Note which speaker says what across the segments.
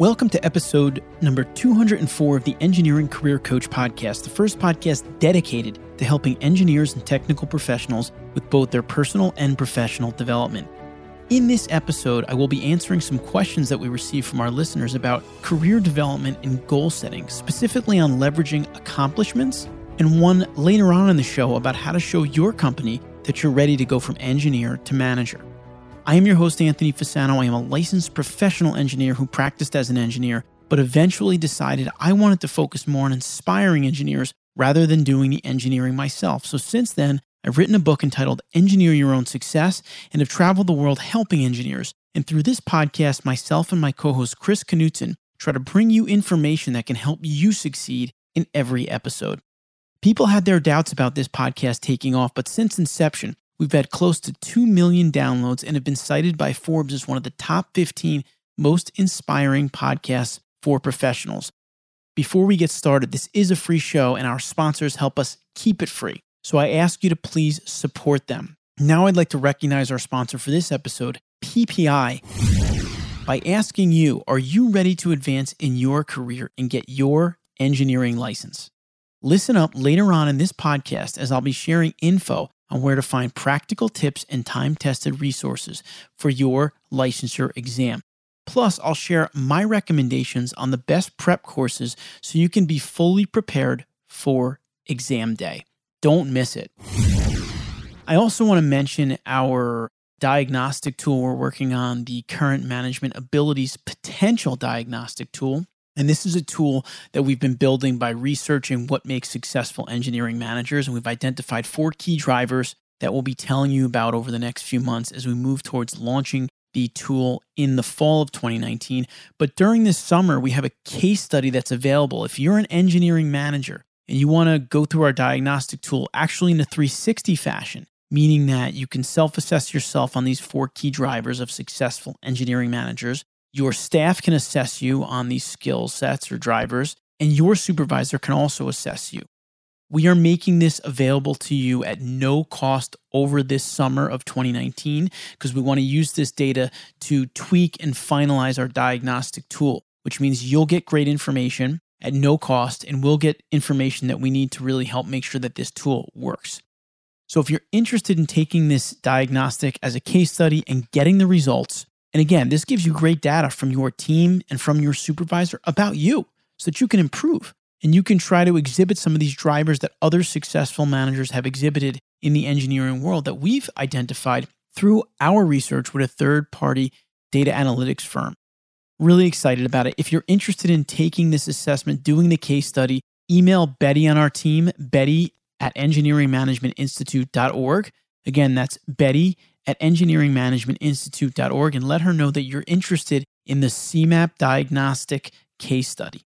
Speaker 1: Welcome to episode number 204 of the Engineering Career Coach Podcast, the first podcast dedicated to helping engineers and technical professionals with both their personal and professional development. In this episode, I will be answering some questions that we receive from our listeners about career development and goal setting, specifically on leveraging accomplishments, and one later on in the show about how to show your company that you're ready to go from engineer to manager. I am your host, Anthony Fasano. I am a licensed professional engineer who practiced as an engineer, but eventually decided I wanted to focus more on inspiring engineers rather than doing the engineering myself. So since then, I've written a book entitled Engineer Your Own Success and have traveled the world helping engineers. And through this podcast, myself and my co host Chris Knutson try to bring you information that can help you succeed in every episode. People had their doubts about this podcast taking off, but since inception, We've had close to 2 million downloads and have been cited by Forbes as one of the top 15 most inspiring podcasts for professionals. Before we get started, this is a free show and our sponsors help us keep it free. So I ask you to please support them. Now I'd like to recognize our sponsor for this episode, PPI, by asking you, are you ready to advance in your career and get your engineering license? Listen up later on in this podcast as I'll be sharing info on where to find practical tips and time tested resources for your licensure exam. Plus, I'll share my recommendations on the best prep courses so you can be fully prepared for exam day. Don't miss it. I also want to mention our diagnostic tool we're working on, the Current Management Abilities Potential Diagnostic Tool. And this is a tool that we've been building by researching what makes successful engineering managers. And we've identified four key drivers that we'll be telling you about over the next few months as we move towards launching the tool in the fall of 2019. But during this summer, we have a case study that's available. If you're an engineering manager and you want to go through our diagnostic tool actually in a 360 fashion, meaning that you can self assess yourself on these four key drivers of successful engineering managers. Your staff can assess you on these skill sets or drivers, and your supervisor can also assess you. We are making this available to you at no cost over this summer of 2019 because we want to use this data to tweak and finalize our diagnostic tool, which means you'll get great information at no cost and we'll get information that we need to really help make sure that this tool works. So if you're interested in taking this diagnostic as a case study and getting the results, and again, this gives you great data from your team and from your supervisor about you so that you can improve. And you can try to exhibit some of these drivers that other successful managers have exhibited in the engineering world that we've identified through our research with a third party data analytics firm. Really excited about it. If you're interested in taking this assessment, doing the case study, email Betty on our team, Betty at engineeringmanagementinstitute.org. Again, that's Betty at engineeringmanagementinstitute.org and let her know that you're interested in the CMAP diagnostic case study.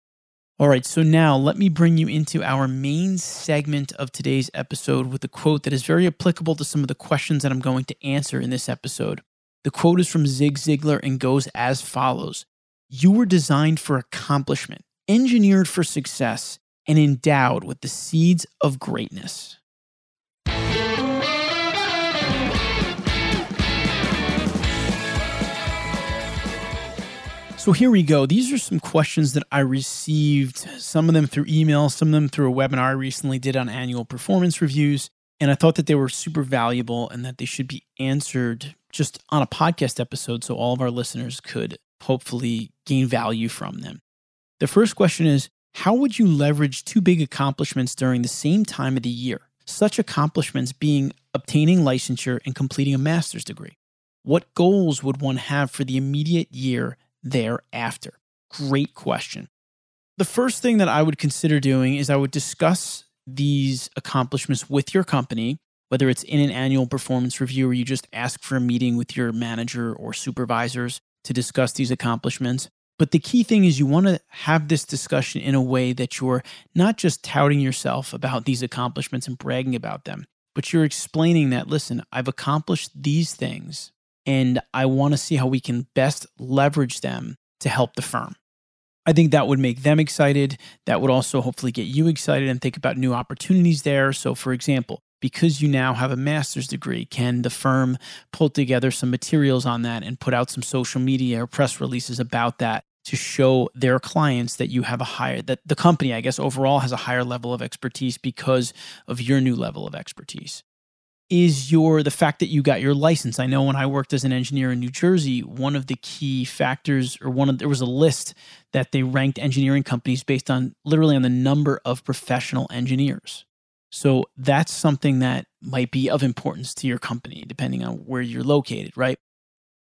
Speaker 1: All right, so now let me bring you into our main segment of today's episode with a quote that is very applicable to some of the questions that I'm going to answer in this episode. The quote is from Zig Ziglar and goes as follows You were designed for accomplishment, engineered for success, and endowed with the seeds of greatness. So here we go. These are some questions that I received, some of them through email, some of them through a webinar I recently did on annual performance reviews. And I thought that they were super valuable and that they should be answered just on a podcast episode so all of our listeners could hopefully gain value from them. The first question is How would you leverage two big accomplishments during the same time of the year? Such accomplishments being obtaining licensure and completing a master's degree. What goals would one have for the immediate year thereafter? Great question. The first thing that I would consider doing is I would discuss these accomplishments with your company, whether it's in an annual performance review or you just ask for a meeting with your manager or supervisors to discuss these accomplishments. But the key thing is you want to have this discussion in a way that you're not just touting yourself about these accomplishments and bragging about them, but you're explaining that, listen, I've accomplished these things and I want to see how we can best leverage them to help the firm. I think that would make them excited. That would also hopefully get you excited and think about new opportunities there. So, for example, because you now have a master's degree, can the firm pull together some materials on that and put out some social media or press releases about that to show their clients that you have a higher that the company i guess overall has a higher level of expertise because of your new level of expertise is your the fact that you got your license i know when i worked as an engineer in new jersey one of the key factors or one of there was a list that they ranked engineering companies based on literally on the number of professional engineers so that's something that might be of importance to your company depending on where you're located right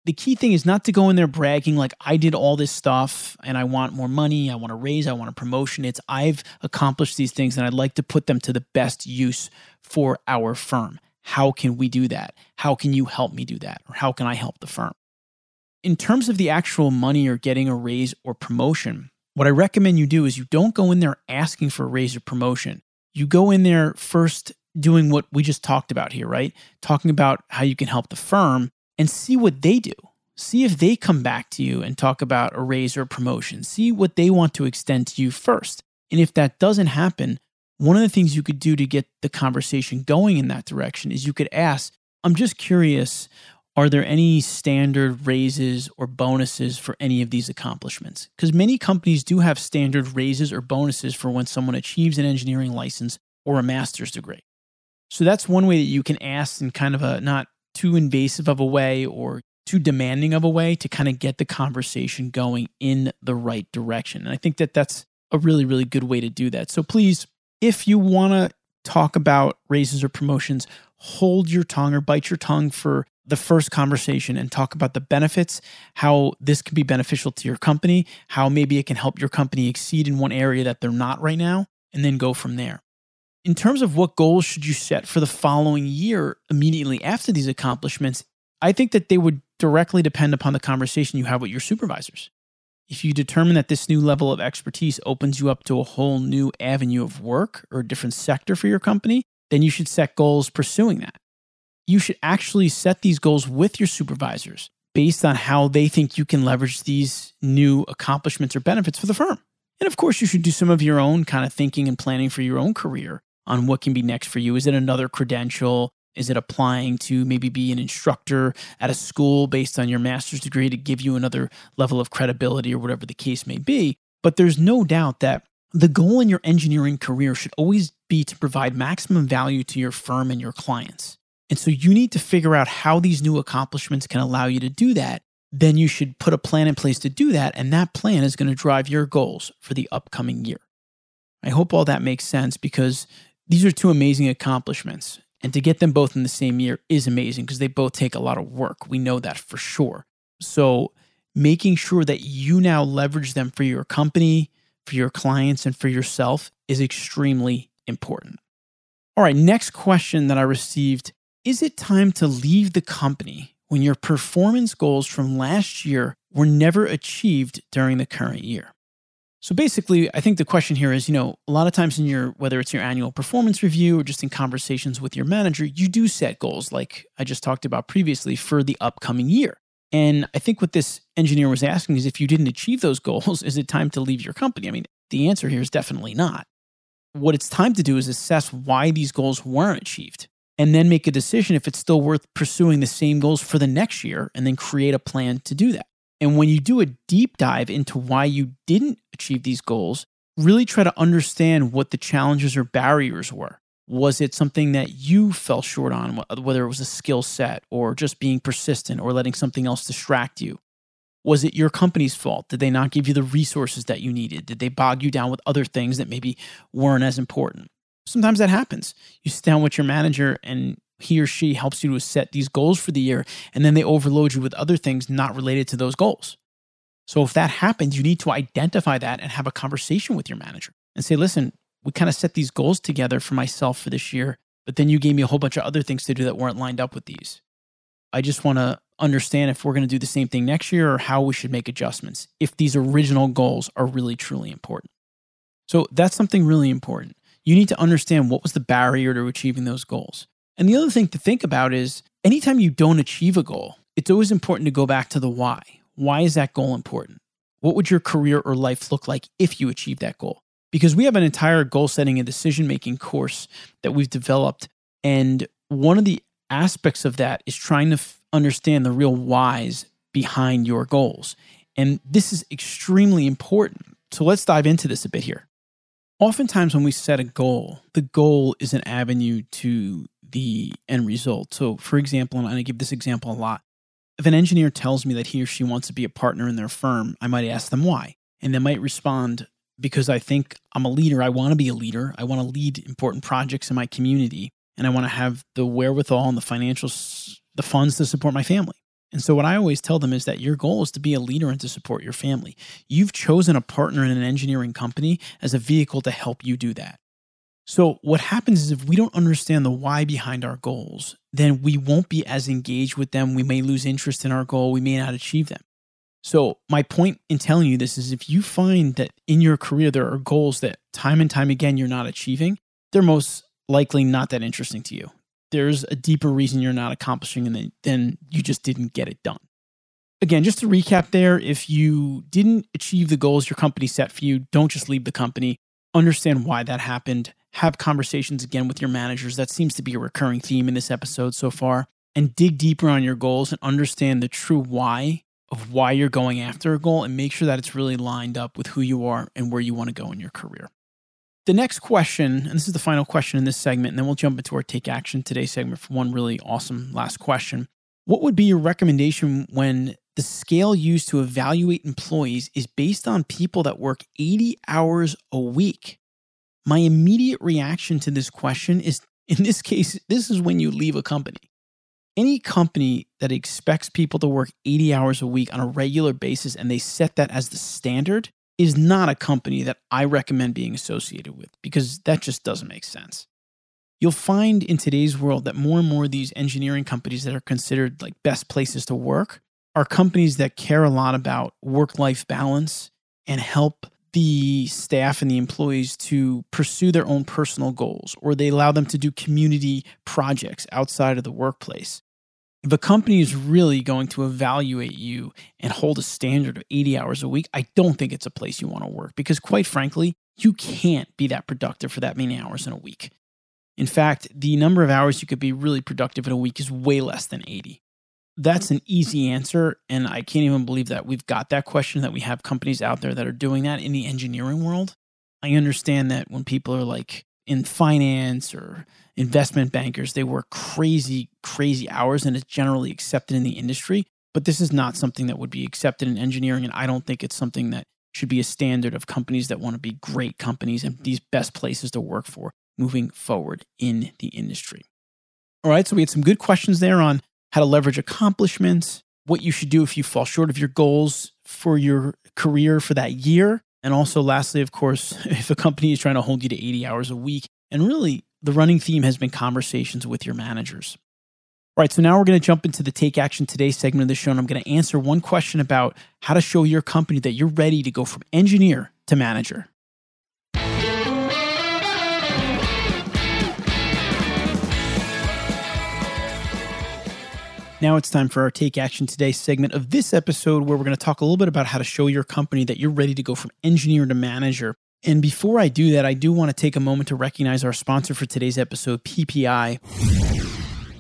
Speaker 1: the key thing is not to go in there bragging like I did all this stuff and I want more money, I want a raise, I want a promotion. It's I've accomplished these things and I'd like to put them to the best use for our firm. How can we do that? How can you help me do that? Or how can I help the firm? In terms of the actual money or getting a raise or promotion, what I recommend you do is you don't go in there asking for a raise or promotion. You go in there first doing what we just talked about here, right? Talking about how you can help the firm and see what they do. See if they come back to you and talk about a raise or a promotion. See what they want to extend to you first. And if that doesn't happen, one of the things you could do to get the conversation going in that direction is you could ask, I'm just curious, are there any standard raises or bonuses for any of these accomplishments? Because many companies do have standard raises or bonuses for when someone achieves an engineering license or a master's degree. So that's one way that you can ask in kind of a not too invasive of a way or too demanding of a way to kind of get the conversation going in the right direction. And I think that that's a really, really good way to do that. So please, if you want to talk about raises or promotions, hold your tongue or bite your tongue for the first conversation and talk about the benefits, how this can be beneficial to your company, how maybe it can help your company exceed in one area that they're not right now, and then go from there in terms of what goals should you set for the following year immediately after these accomplishments, I think that they would directly depend upon the conversation you have with your supervisors. If you determine that this new level of expertise opens you up to a whole new avenue of work or a different sector for your company, then you should set goals pursuing that. You should actually set these goals with your supervisors based on how they think you can leverage these new accomplishments or benefits for the firm. And of course, you should do some of your own kind of thinking and planning for your own career on what can be next for you. Is it another credential? Is it applying to maybe be an instructor at a school based on your master's degree to give you another level of credibility or whatever the case may be? But there's no doubt that the goal in your engineering career should always be to provide maximum value to your firm and your clients. And so you need to figure out how these new accomplishments can allow you to do that. Then you should put a plan in place to do that. And that plan is going to drive your goals for the upcoming year. I hope all that makes sense because these are two amazing accomplishments. And to get them both in the same year is amazing because they both take a lot of work. We know that for sure. So, making sure that you now leverage them for your company, for your clients, and for yourself is extremely important. All right, next question that I received Is it time to leave the company when your performance goals from last year were never achieved during the current year? So basically, I think the question here is, you know, a lot of times in your whether it's your annual performance review or just in conversations with your manager, you do set goals like I just talked about previously for the upcoming year. And I think what this engineer was asking is if you didn't achieve those goals, is it time to leave your company? I mean, the answer here is definitely not. What it's time to do is assess why these goals weren't achieved and then make a decision if it's still worth pursuing the same goals for the next year and then create a plan to do that. And when you do a deep dive into why you didn't achieve these goals, really try to understand what the challenges or barriers were. Was it something that you fell short on, whether it was a skill set or just being persistent or letting something else distract you? Was it your company's fault? Did they not give you the resources that you needed? Did they bog you down with other things that maybe weren't as important? Sometimes that happens. You sit down with your manager and he or she helps you to set these goals for the year, and then they overload you with other things not related to those goals. So if that happens, you need to identify that and have a conversation with your manager and say, listen, we kind of set these goals together for myself for this year, but then you gave me a whole bunch of other things to do that weren't lined up with these. I just want to understand if we're going to do the same thing next year or how we should make adjustments if these original goals are really, truly important. So that's something really important. You need to understand what was the barrier to achieving those goals. And the other thing to think about is anytime you don't achieve a goal, it's always important to go back to the why. Why is that goal important? What would your career or life look like if you achieved that goal? Because we have an entire goal setting and decision making course that we've developed. And one of the aspects of that is trying to f- understand the real whys behind your goals. And this is extremely important. So let's dive into this a bit here. Oftentimes, when we set a goal, the goal is an avenue to the end result. So, for example, and I give this example a lot. If an engineer tells me that he or she wants to be a partner in their firm, I might ask them why. And they might respond, because I think I'm a leader. I want to be a leader. I want to lead important projects in my community. And I want to have the wherewithal and the financial, the funds to support my family. And so, what I always tell them is that your goal is to be a leader and to support your family. You've chosen a partner in an engineering company as a vehicle to help you do that. So, what happens is if we don't understand the why behind our goals, then we won't be as engaged with them. We may lose interest in our goal. We may not achieve them. So, my point in telling you this is if you find that in your career there are goals that time and time again you're not achieving, they're most likely not that interesting to you there's a deeper reason you're not accomplishing and then you just didn't get it done. Again, just to recap there, if you didn't achieve the goals your company set for you, don't just leave the company. Understand why that happened. Have conversations again with your managers. That seems to be a recurring theme in this episode so far. And dig deeper on your goals and understand the true why of why you're going after a goal and make sure that it's really lined up with who you are and where you want to go in your career. The next question, and this is the final question in this segment, and then we'll jump into our take action today segment for one really awesome last question. What would be your recommendation when the scale used to evaluate employees is based on people that work 80 hours a week? My immediate reaction to this question is in this case, this is when you leave a company. Any company that expects people to work 80 hours a week on a regular basis and they set that as the standard is not a company that I recommend being associated with because that just doesn't make sense. You'll find in today's world that more and more of these engineering companies that are considered like best places to work are companies that care a lot about work life balance and help the staff and the employees to pursue their own personal goals, or they allow them to do community projects outside of the workplace. If a company is really going to evaluate you and hold a standard of 80 hours a week, I don't think it's a place you want to work because, quite frankly, you can't be that productive for that many hours in a week. In fact, the number of hours you could be really productive in a week is way less than 80. That's an easy answer. And I can't even believe that we've got that question that we have companies out there that are doing that in the engineering world. I understand that when people are like, in finance or investment bankers, they work crazy, crazy hours and it's generally accepted in the industry. But this is not something that would be accepted in engineering. And I don't think it's something that should be a standard of companies that want to be great companies and these best places to work for moving forward in the industry. All right, so we had some good questions there on how to leverage accomplishments, what you should do if you fall short of your goals for your career for that year, and also, lastly, of course, if a company is trying to hold you to 80 hours a week, and really the running theme has been conversations with your managers. All right, so now we're going to jump into the Take Action Today segment of the show, and I'm going to answer one question about how to show your company that you're ready to go from engineer to manager. Now it's time for our Take Action Today segment of this episode where we're going to talk a little bit about how to show your company that you're ready to go from engineer to manager. And before I do that, I do want to take a moment to recognize our sponsor for today's episode, PPI.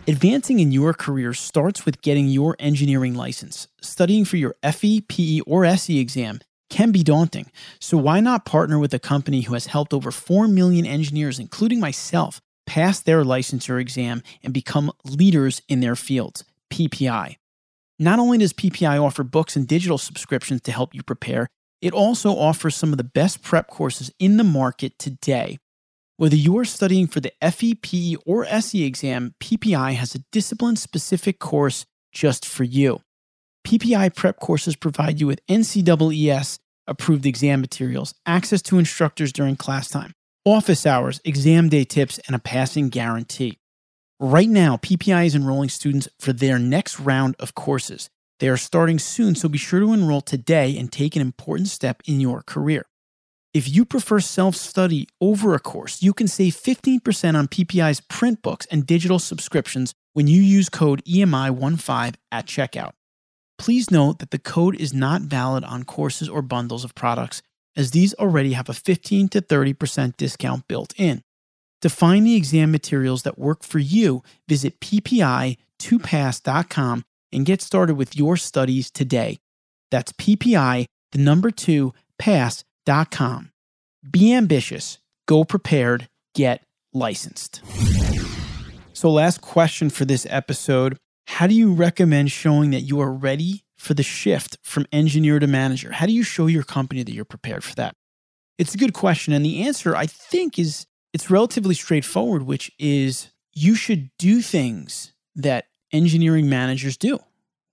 Speaker 1: Advancing in your career starts with getting your engineering license. Studying for your FE, PE, or SE exam can be daunting. So why not partner with a company who has helped over 4 million engineers, including myself, pass their licensure exam and become leaders in their fields? PPI. Not only does PPI offer books and digital subscriptions to help you prepare, it also offers some of the best prep courses in the market today. Whether you are studying for the FE, PE or SE exam, PPI has a discipline specific course just for you. PPI prep courses provide you with NCEES approved exam materials, access to instructors during class time, office hours, exam day tips, and a passing guarantee. Right now, PPI is enrolling students for their next round of courses. They are starting soon, so be sure to enroll today and take an important step in your career. If you prefer self study over a course, you can save 15% on PPI's print books and digital subscriptions when you use code EMI15 at checkout. Please note that the code is not valid on courses or bundles of products, as these already have a 15 to 30% discount built in. To find the exam materials that work for you, visit ppi2pass.com and get started with your studies today. That's PPI, the number two, pass.com. Be ambitious, go prepared, get licensed. So, last question for this episode How do you recommend showing that you are ready for the shift from engineer to manager? How do you show your company that you're prepared for that? It's a good question. And the answer, I think, is it's relatively straightforward, which is you should do things that engineering managers do.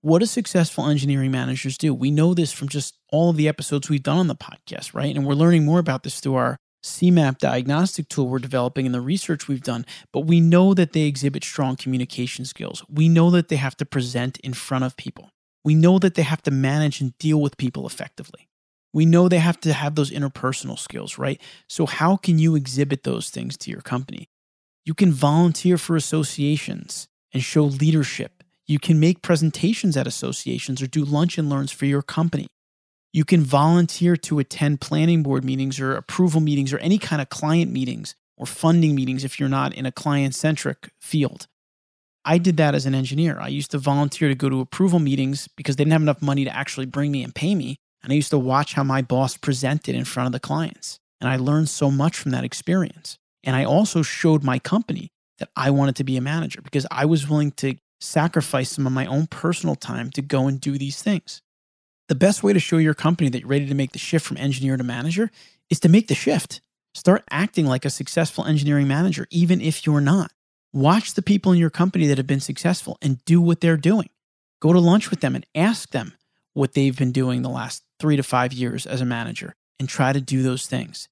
Speaker 1: What do successful engineering managers do? We know this from just all of the episodes we've done on the podcast, right? And we're learning more about this through our CMAP diagnostic tool we're developing and the research we've done. But we know that they exhibit strong communication skills. We know that they have to present in front of people. We know that they have to manage and deal with people effectively. We know they have to have those interpersonal skills, right? So, how can you exhibit those things to your company? You can volunteer for associations and show leadership. You can make presentations at associations or do lunch and learns for your company. You can volunteer to attend planning board meetings or approval meetings or any kind of client meetings or funding meetings if you're not in a client centric field. I did that as an engineer. I used to volunteer to go to approval meetings because they didn't have enough money to actually bring me and pay me. And I used to watch how my boss presented in front of the clients. And I learned so much from that experience. And I also showed my company that I wanted to be a manager because I was willing to sacrifice some of my own personal time to go and do these things. The best way to show your company that you're ready to make the shift from engineer to manager is to make the shift. Start acting like a successful engineering manager, even if you're not. Watch the people in your company that have been successful and do what they're doing. Go to lunch with them and ask them what they've been doing the last three to five years as a manager and try to do those things.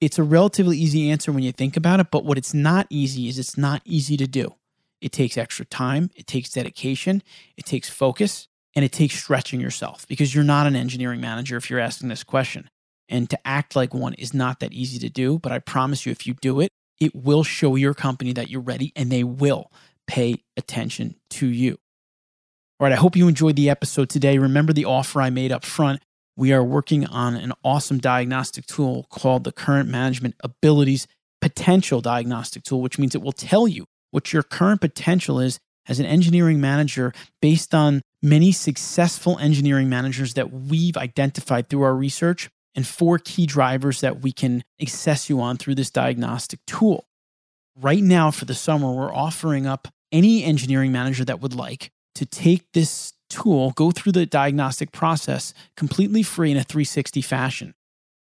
Speaker 1: It's a relatively easy answer when you think about it, but what it's not easy is it's not easy to do. It takes extra time, it takes dedication, it takes focus, and it takes stretching yourself because you're not an engineering manager if you're asking this question. And to act like one is not that easy to do, but I promise you, if you do it, it will show your company that you're ready and they will pay attention to you. All right, I hope you enjoyed the episode today. Remember the offer I made up front we are working on an awesome diagnostic tool called the Current Management Abilities Potential Diagnostic Tool, which means it will tell you what your current potential is as an engineering manager based on many successful engineering managers that we've identified through our research and four key drivers that we can assess you on through this diagnostic tool. Right now, for the summer, we're offering up any engineering manager that would like to take this tool go through the diagnostic process completely free in a 360 fashion.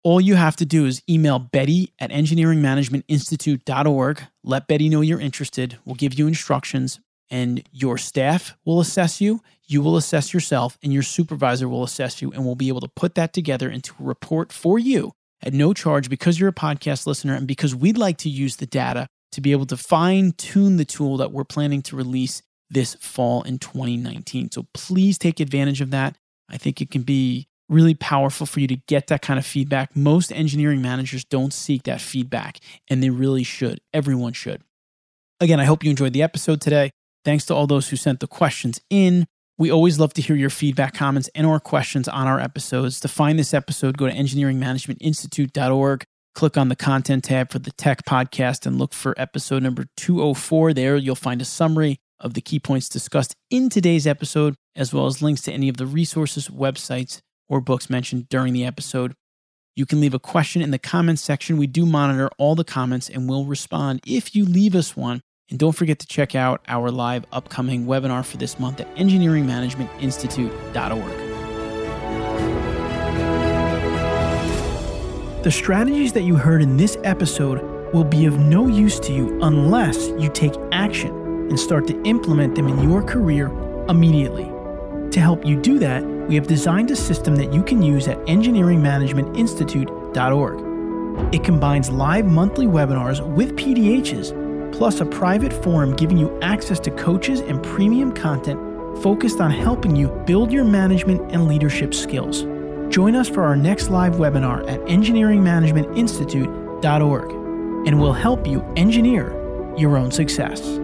Speaker 1: All you have to do is email Betty at engineeringmanagementinstitute.org. Let Betty know you're interested. We'll give you instructions, and your staff will assess you. You will assess yourself, and your supervisor will assess you, and we'll be able to put that together into a report for you at no charge because you're a podcast listener and because we'd like to use the data to be able to fine tune the tool that we're planning to release this fall in 2019. So please take advantage of that. I think it can be really powerful for you to get that kind of feedback. Most engineering managers don't seek that feedback, and they really should. Everyone should. Again, I hope you enjoyed the episode today. Thanks to all those who sent the questions in. We always love to hear your feedback, comments, and or questions on our episodes. To find this episode, go to engineeringmanagementinstitute.org, click on the content tab for the TECC podcast, and look for episode number 204. There you'll find a summary of the key points discussed in today's episode, as well as links to any of the resources, websites, or books mentioned during the episode. You can leave a question in the comments section. We do monitor all the comments and will respond if you leave us one. And don't forget to check out our live upcoming webinar for this month at engineeringmanagementinstitute.org. The strategies that you heard in this episode will be of no use to you unless you take action and start to implement them in your career immediately. To help you do that, we have designed a system that you can use at engineeringmanagementinstitute.org. It combines live monthly webinars with PDHs, plus a private forum giving you access to coaches and premium content focused on helping you build your management and leadership skills. Join us for our next live webinar at engineeringmanagementinstitute.org, and we'll help you engineer your own success.